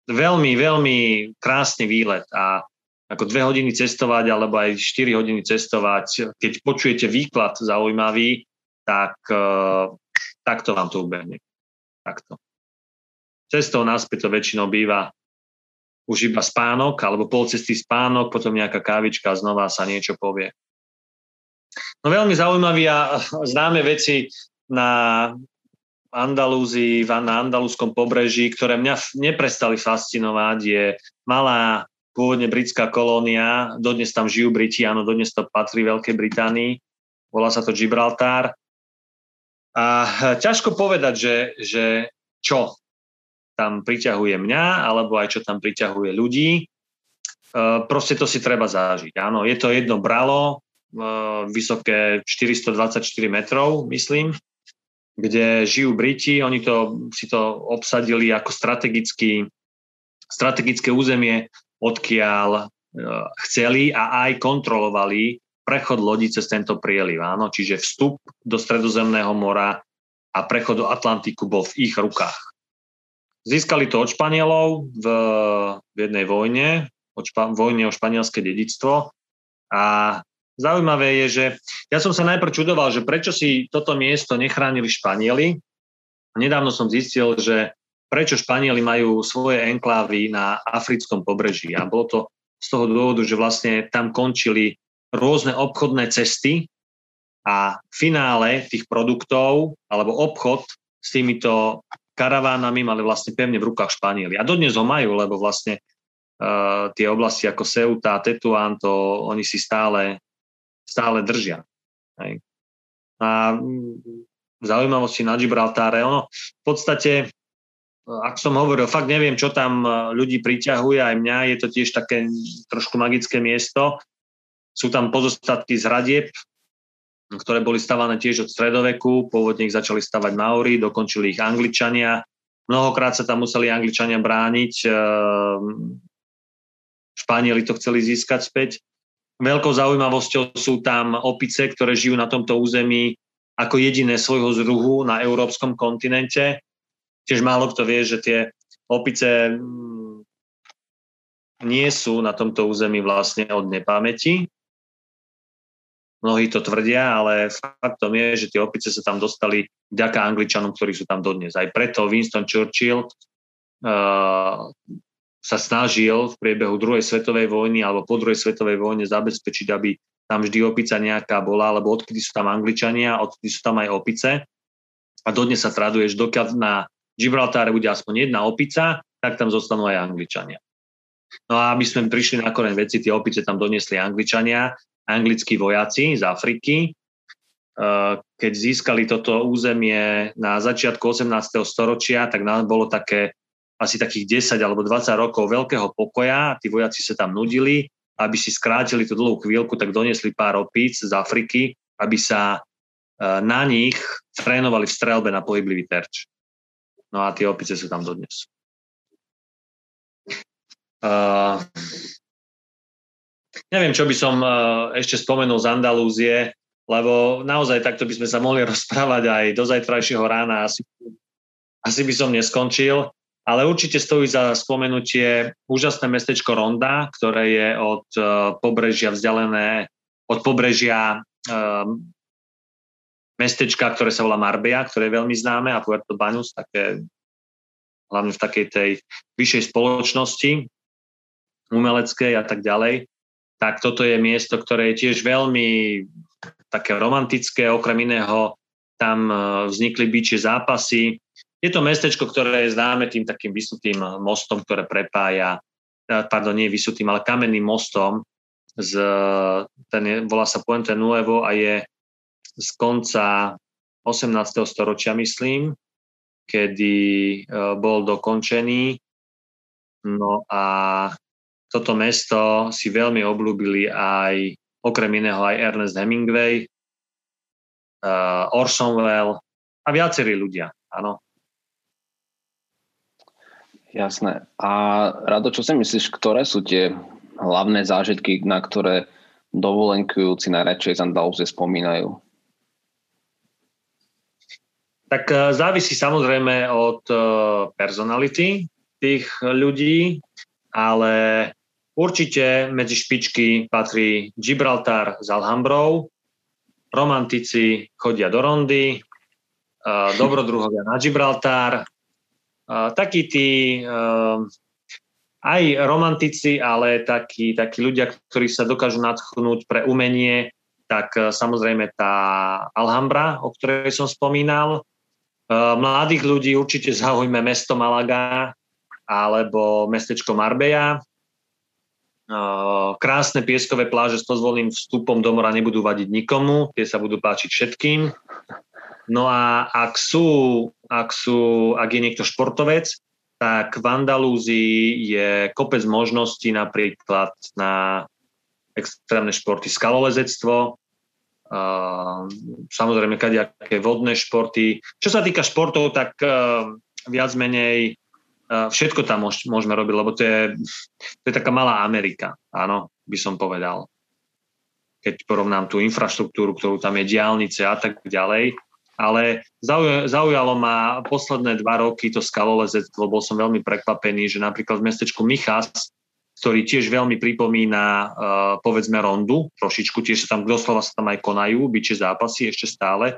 veľmi, veľmi krásny výlet a ako dve hodiny cestovať alebo aj 4 hodiny cestovať, keď počujete výklad zaujímavý, tak uh, takto vám to ubehne. Takto. Cestou naspäť to väčšinou býva už iba spánok, alebo pol cesty spánok, potom nejaká kávička a znova sa niečo povie. No veľmi zaujímavý a známe veci na Andalúzii, na andalúzskom pobreží, ktoré mňa neprestali fascinovať, je malá pôvodne britská kolónia, dodnes tam žijú Briti, áno, dodnes to patrí Veľkej Británii, volá sa to Gibraltar. A ťažko povedať, že, že čo tam priťahuje mňa, alebo aj čo tam priťahuje ľudí. E, proste to si treba zážiť. Áno, je to jedno bralo, e, vysoké 424 metrov, myslím, kde žijú Briti. Oni to, si to obsadili ako strategický, strategické územie, odkiaľ e, chceli a aj kontrolovali prechod lodí cez tento prieliv. Áno? Čiže vstup do Stredozemného mora a prechod do Atlantiku bol v ich rukách. Získali to od Španielov v, v jednej vojne, od špa, vojne o španielské dedictvo. A zaujímavé je, že ja som sa najprv čudoval, že prečo si toto miesto nechránili Španieli. Nedávno som zistil, že prečo Španieli majú svoje enklávy na africkom pobreží. A bolo to z toho dôvodu, že vlastne tam končili rôzne obchodné cesty a v finále tých produktov alebo obchod s týmito karavánami mali vlastne pevne v rukách Španieli. A dodnes ho majú, lebo vlastne uh, tie oblasti ako Ceuta, Tetuán, to oni si stále, stále držia. Hej. A v zaujímavosti na Gibraltáre, ono v podstate, ak som hovoril, fakt neviem, čo tam ľudí priťahuje, aj mňa, je to tiež také trošku magické miesto. Sú tam pozostatky z hradieb, ktoré boli stavané tiež od stredoveku. Pôvodne ich začali stavať Maori, dokončili ich Angličania. Mnohokrát sa tam museli Angličania brániť. Ehm, Španieli to chceli získať späť. Veľkou zaujímavosťou sú tam opice, ktoré žijú na tomto území ako jediné svojho zruhu na európskom kontinente. Tiež málo kto vie, že tie opice mm, nie sú na tomto území vlastne od nepamäti. Mnohí to tvrdia, ale faktom je, že tie opice sa tam dostali vďaka Angličanom, ktorí sú tam dodnes. Aj preto Winston Churchill uh, sa snažil v priebehu druhej svetovej vojny alebo po druhej svetovej vojne zabezpečiť, aby tam vždy opica nejaká bola, lebo odkedy sú tam Angličania, odkedy sú tam aj opice. A dodnes sa traduje, že dokiaľ na Gibraltáre bude aspoň jedna opica, tak tam zostanú aj Angličania. No a my sme prišli na koreň veci, tie opice tam doniesli Angličania anglickí vojaci z Afriky, eh, keď získali toto územie na začiatku 18. storočia, tak nám bolo také asi takých 10 alebo 20 rokov veľkého pokoja. Tí vojaci sa tam nudili. Aby si skrátili tú dlhú chvíľku, tak doniesli pár opíc z Afriky, aby sa eh, na nich trénovali v strelbe na pohyblivý terč. No a tie opice sú tam dodnes. Uh, Neviem, čo by som e, ešte spomenul z Andalúzie, lebo naozaj takto by sme sa mohli (laughs) rozprávať aj do zajtrajšieho rána. Asi, asi by som neskončil, ale určite stojí za spomenutie úžasné mestečko Ronda, ktoré je od e, pobrežia vzdialené, od pobrežia um, mestečka, ktoré sa volá Marbia, ktoré je veľmi známe, a Puerto Banus, také, hlavne v takej tej vyššej spoločnosti umeleckej a tak ďalej tak toto je miesto, ktoré je tiež veľmi také romantické, okrem iného tam e, vznikli byčie zápasy. Je to mestečko, ktoré je známe tým takým vysutým mostom, ktoré prepája, e, pardon, nie vysutým, ale kamenným mostom, z, ten je, volá sa Puente Nuevo a je z konca 18. storočia, myslím, kedy e, bol dokončený. No a toto mesto si veľmi obľúbili aj okrem iného aj Ernest Hemingway, uh, Orson Welles a viacerí ľudia, áno. Jasné. A Rado, čo si myslíš, ktoré sú tie hlavné zážitky, na ktoré dovolenkujúci najradšej z Andalúzie spomínajú? Tak uh, závisí samozrejme od uh, personality tých ľudí, ale určite medzi špičky patrí Gibraltar s Alhambrou, romantici chodia do rondy, dobrodruhovia na Gibraltar, takí tí aj romantici, ale takí, takí ľudia, ktorí sa dokážu nadchnúť pre umenie, tak samozrejme tá Alhambra, o ktorej som spomínal. Mladých ľudí určite zaujme mesto Malaga alebo mestečko Marbella. E, krásne pieskové pláže s pozvolným vstupom do mora nebudú vadiť nikomu, tie sa budú páčiť všetkým. No a ak sú, ak sú, ak je niekto športovec, tak v Andalúzii je kopec možností napríklad na extrémne športy, skalolezectvo, samozrejme kadejaké vodné športy. Čo sa týka športov, tak viac menej všetko tam môžeme robiť, lebo to je, to je taká malá Amerika, áno, by som povedal. Keď porovnám tú infraštruktúru, ktorú tam je diálnice a tak ďalej. Ale zaujalo ma posledné dva roky to skalolezectvo, bol som veľmi prekvapený, že napríklad v mestečku Michas ktorý tiež veľmi pripomína uh, povedzme rondu, trošičku, tiež sa tam doslova sa tam aj konajú, byče zápasy ešte stále.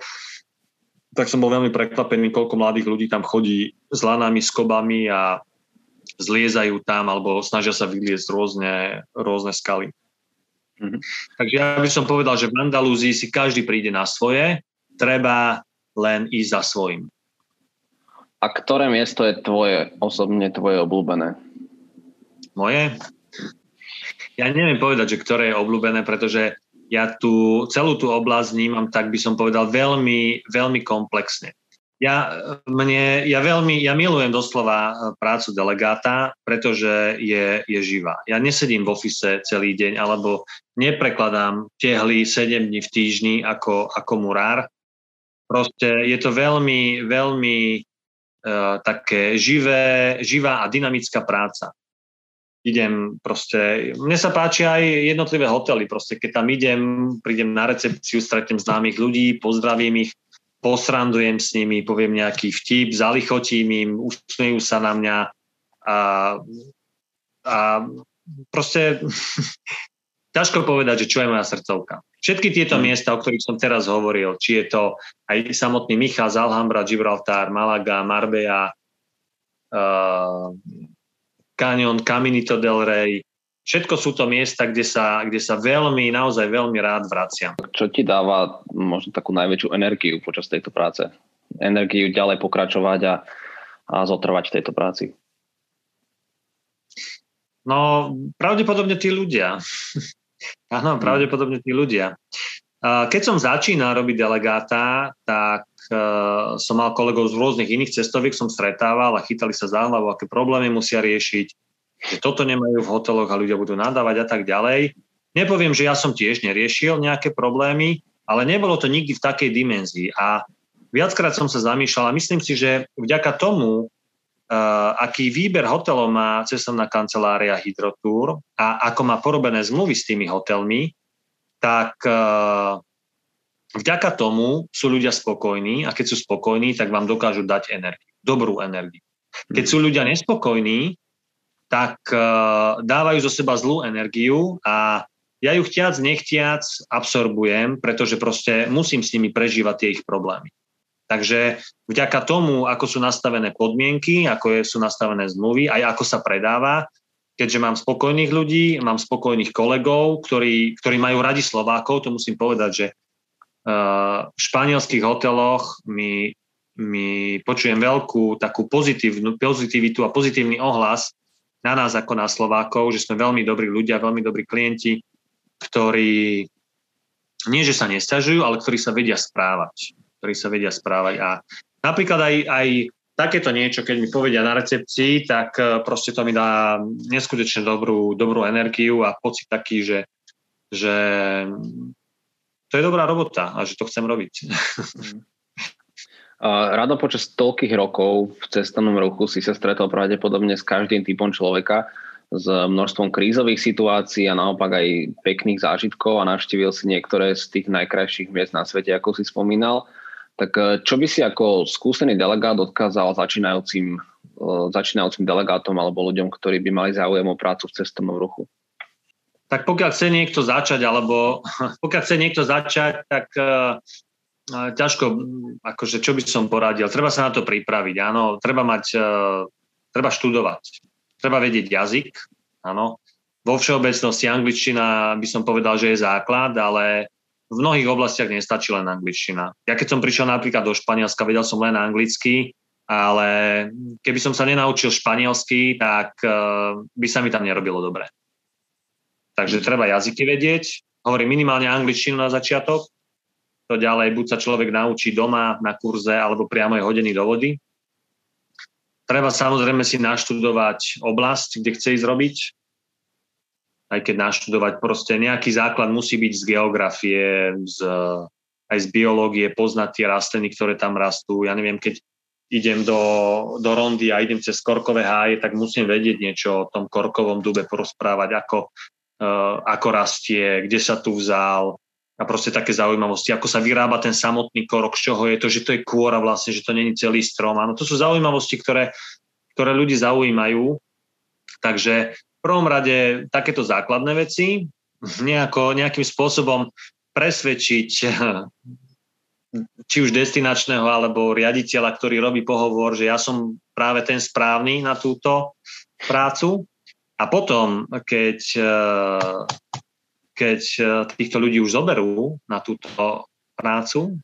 Tak som bol veľmi prekvapený, koľko mladých ľudí tam chodí s lanami, s kobami a zliezajú tam alebo snažia sa vyliezť rôzne, rôzne skaly. Mm-hmm. Takže ja by som povedal, že v Andalúzii si každý príde na svoje, treba len ísť za svojim. A ktoré miesto je tvoje, osobne tvoje obľúbené? moje? Ja neviem povedať, že ktoré je obľúbené, pretože ja tu celú tú oblasť vnímam, tak by som povedal, veľmi, veľmi komplexne. Ja, mne, ja veľmi, ja milujem doslova prácu delegáta, pretože je, je živá. Ja nesedím v ofise celý deň, alebo neprekladám tehly 7 dní v týždni ako, ako murár. Proste je to veľmi, veľmi uh, také živé, živá a dynamická práca idem proste, mne sa páčia aj jednotlivé hotely, proste keď tam idem, prídem na recepciu, stretnem známych ľudí, pozdravím ich, posrandujem s nimi, poviem nejaký vtip, zalichotím im, usmejú sa na mňa a, a proste (laughs) ťažko povedať, že čo je moja srdcovka. Všetky tieto mm. miesta, o ktorých som teraz hovoril, či je to aj samotný Michal, Alhambra, Gibraltar, Malaga, Marbella, uh, Canyon, Caminito del Rey. Všetko sú to miesta, kde sa, kde sa veľmi, naozaj veľmi rád vraciam. Čo ti dáva možno takú najväčšiu energiu počas tejto práce? Energiu ďalej pokračovať a, a zotrvať v tejto práci? No, pravdepodobne tí ľudia. (laughs) Áno, pravdepodobne tí ľudia. Keď som začínal robiť delegáta, tak som mal kolegov z rôznych iných cestoviek, som stretával a chytali sa za hlavu, aké problémy musia riešiť, že toto nemajú v hoteloch a ľudia budú nadávať a tak ďalej. Nepoviem, že ja som tiež neriešil nejaké problémy, ale nebolo to nikdy v takej dimenzii. A viackrát som sa zamýšľal a myslím si, že vďaka tomu, uh, aký výber hotelov má cestovná kancelária Hydrotour a ako má porobené zmluvy s tými hotelmi, tak uh, vďaka tomu sú ľudia spokojní a keď sú spokojní, tak vám dokážu dať energiu, dobrú energiu. Keď sú ľudia nespokojní, tak uh, dávajú zo seba zlú energiu a ja ju chtiac, nechtiac absorbujem, pretože proste musím s nimi prežívať tie ich problémy. Takže vďaka tomu, ako sú nastavené podmienky, ako je, sú nastavené zmluvy, aj ako sa predáva, keďže mám spokojných ľudí, mám spokojných kolegov, ktorí, ktorí majú radi Slovákov, to musím povedať, že v španielských hoteloch mi, mi počujem veľkú takú pozitívnu, pozitivitu a pozitívny ohlas na nás ako na Slovákov, že sme veľmi dobrí ľudia, veľmi dobrí klienti, ktorí nie, že sa nestiažujú, ale ktorí sa vedia správať. Ktorí sa vedia správať. A napríklad aj, aj takéto niečo, keď mi povedia na recepcii, tak e, proste to mi dá neskutočne dobrú, dobrú energiu a pocit taký, že, že to je dobrá robota a že to chcem robiť. Rado počas toľkých rokov v cestovnom ruchu si sa stretol pravdepodobne s každým typom človeka, s množstvom krízových situácií a naopak aj pekných zážitkov a navštívil si niektoré z tých najkrajších miest na svete, ako si spomínal. Tak e, čo by si ako skúsený delegát odkázal začínajúcim, e, začínajúcim delegátom alebo ľuďom, ktorí by mali záujem o prácu v cestovnom ruchu? Tak pokiaľ chce niekto začať, alebo (laughs) pokiaľ chce niekto začať, tak uh, ťažko, akože čo by som poradil, treba sa na to pripraviť, áno, treba mať, uh, treba študovať. treba vedieť jazyk, áno. Vo všeobecnosti angličtina by som povedal, že je základ, ale v mnohých oblastiach nestačí len angličtina. Ja keď som prišiel napríklad do Španielska, vedel som len anglicky, ale keby som sa nenaučil španielsky, tak by sa mi tam nerobilo dobre. Takže treba jazyky vedieť, hovorím minimálne angličtinu na začiatok, to ďalej buď sa človek naučí doma na kurze, alebo priamo je hodený do vody. Treba samozrejme si naštudovať oblasť, kde chce ísť robiť, aj keď naštudovať proste nejaký základ musí byť z geografie, z, aj z biológie, poznať tie rastliny, ktoré tam rastú. Ja neviem, keď idem do, do rondy a idem cez korkové háje, tak musím vedieť niečo o tom korkovom dube, porozprávať, ako, ako rastie, kde sa tu vzal, a proste také zaujímavosti, ako sa vyrába ten samotný korok, z čoho je to, že to je kôra vlastne, že to není celý strom. Áno, to sú zaujímavosti, ktoré, ktoré ľudí zaujímajú. Takže v prvom rade takéto základné veci, nejako, nejakým spôsobom presvedčiť či už destinačného alebo riaditeľa, ktorý robí pohovor, že ja som práve ten správny na túto prácu. A potom, keď keď e, týchto ľudí už zoberú na túto prácu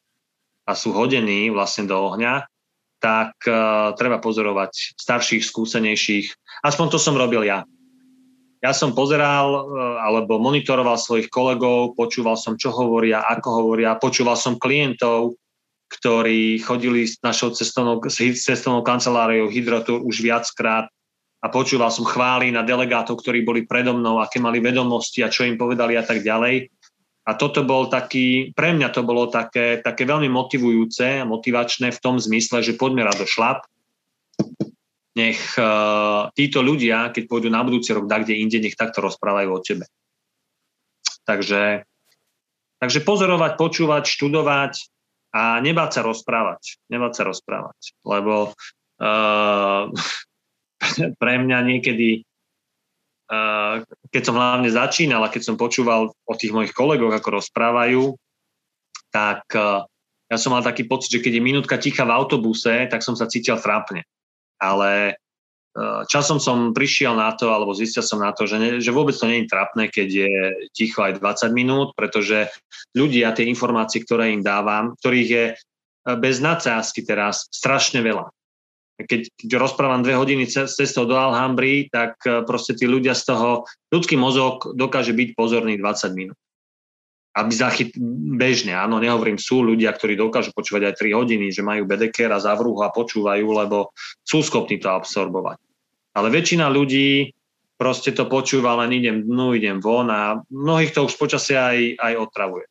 a sú hodení vlastne do ohňa, tak uh, treba pozorovať starších, skúsenejších. Aspoň to som robil ja. Ja som pozeral alebo monitoroval svojich kolegov, počúval som, čo hovoria, ako hovoria, počúval som klientov, ktorí chodili s našou cestovnou, cestovnou kanceláriou Hydrotour už viackrát a počúval som chvály na delegátov, ktorí boli predo mnou, aké mali vedomosti a čo im povedali a tak ďalej. A toto bol taký, pre mňa to bolo také, také veľmi motivujúce a motivačné v tom zmysle, že poďme rado šlap, nech uh, títo ľudia, keď pôjdu na budúci rok kde inde, nech takto rozprávajú o tebe. Takže, takže pozorovať, počúvať, študovať a nebáť sa rozprávať. Nebáť sa rozprávať, lebo uh, (laughs) pre mňa niekedy, keď som hlavne začínal a keď som počúval o tých mojich kolegoch, ako rozprávajú, tak ja som mal taký pocit, že keď je minútka ticha v autobuse, tak som sa cítil trápne. Ale časom som prišiel na to, alebo zistil som na to, že, ne, že vôbec to nie je trápne, keď je ticho aj 20 minút, pretože ľudia, tie informácie, ktoré im dávam, ktorých je bez nadsázky teraz strašne veľa keď, keď rozprávam dve hodiny cestou do Alhambry, tak e, proste tí ľudia z toho, ľudský mozog dokáže byť pozorný 20 minút. Aby zachyt bežne, áno, nehovorím, sú ľudia, ktorí dokážu počúvať aj 3 hodiny, že majú bedeker a zavrúhu a počúvajú, lebo sú schopní to absorbovať. Ale väčšina ľudí proste to počúva, len idem dnu, idem von a mnohých to už počasie aj, aj otravuje.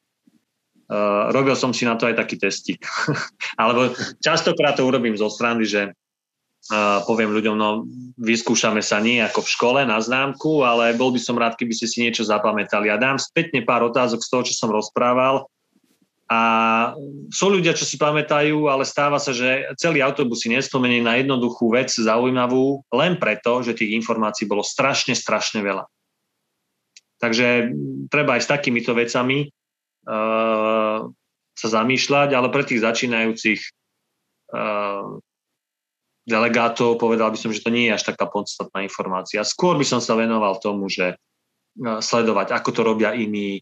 Uh, robil som si na to aj taký testík. (laughs) Alebo častokrát to urobím zo strany, že poviem ľuďom, no vyskúšame sa nie ako v škole na známku, ale bol by som rád, keby ste si niečo zapamätali. A dám spätne pár otázok z toho, čo som rozprával. A sú ľudia, čo si pamätajú, ale stáva sa, že celý autobus si nespomenie na jednoduchú vec, zaujímavú, len preto, že tých informácií bolo strašne, strašne veľa. Takže treba aj s takýmito vecami uh, sa zamýšľať, ale pre tých začínajúcich uh, delegátov, povedal by som, že to nie je až taká podstatná informácia. Skôr by som sa venoval tomu, že e, sledovať, ako to robia iní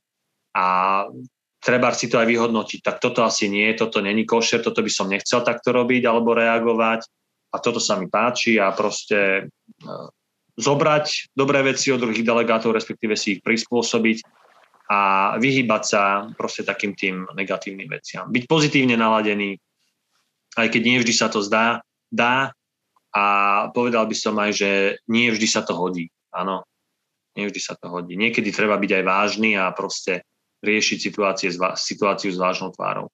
a treba si to aj vyhodnotiť. Tak toto asi nie, toto není košer, toto by som nechcel takto robiť alebo reagovať a toto sa mi páči a proste e, zobrať dobré veci od druhých delegátov, respektíve si ich prispôsobiť a vyhýbať sa proste takým tým negatívnym veciam. Byť pozitívne naladený, aj keď nie vždy sa to zdá, dá a povedal by som aj, že nie vždy sa to hodí. Áno, nie vždy sa to hodí. Niekedy treba byť aj vážny a proste riešiť situácie, situáciu s vážnou tvárou.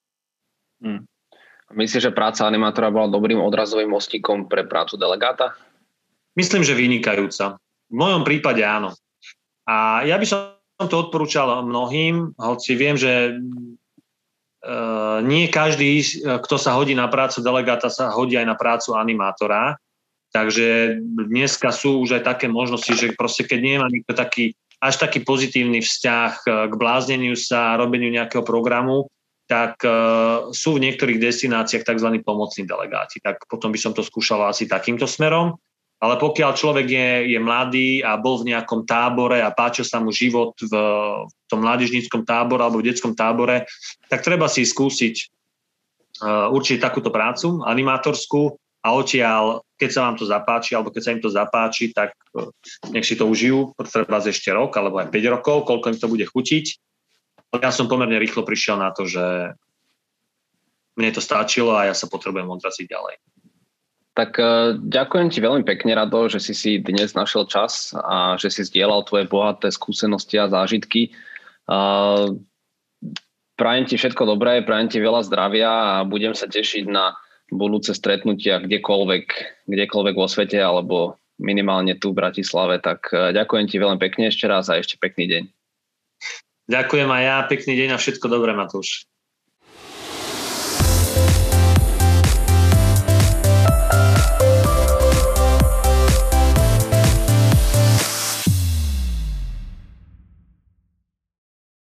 Hmm. Myslíš, že práca animátora bola dobrým odrazovým mostíkom pre prácu delegáta? Myslím, že vynikajúca. V mojom prípade áno. A ja by som to odporúčal mnohým, hoci viem, že nie každý, kto sa hodí na prácu delegáta, sa hodí aj na prácu animátora. Takže dneska sú už aj také možnosti, že proste keď nie má nikto taký, až taký pozitívny vzťah k blázneniu sa, robeniu nejakého programu, tak sú v niektorých destináciách tzv. pomocní delegáti. Tak potom by som to skúšal asi takýmto smerom. Ale pokiaľ človek je, je mladý a bol v nejakom tábore a páčil sa mu život v, v tom mládežníckom tábore alebo v detskom tábore, tak treba si skúsiť uh, určite takúto prácu animátorskú a odtiaľ, keď sa vám to zapáči alebo keď sa im to zapáči, tak uh, nech si to užijú, treba ešte rok alebo aj 5 rokov, koľko im to bude chutiť. Ja som pomerne rýchlo prišiel na to, že mne to stačilo a ja sa potrebujem odraziť ďalej. Tak uh, ďakujem ti veľmi pekne, Rado, že si si dnes našiel čas a že si zdieľal tvoje bohaté skúsenosti a zážitky. Uh, prajem ti všetko dobré, prajem ti veľa zdravia a budem sa tešiť na budúce stretnutia kdekoľvek, kdekoľvek vo svete alebo minimálne tu v Bratislave. Tak uh, ďakujem ti veľmi pekne ešte raz a ešte pekný deň. Ďakujem aj ja, pekný deň a všetko dobré, Matúš.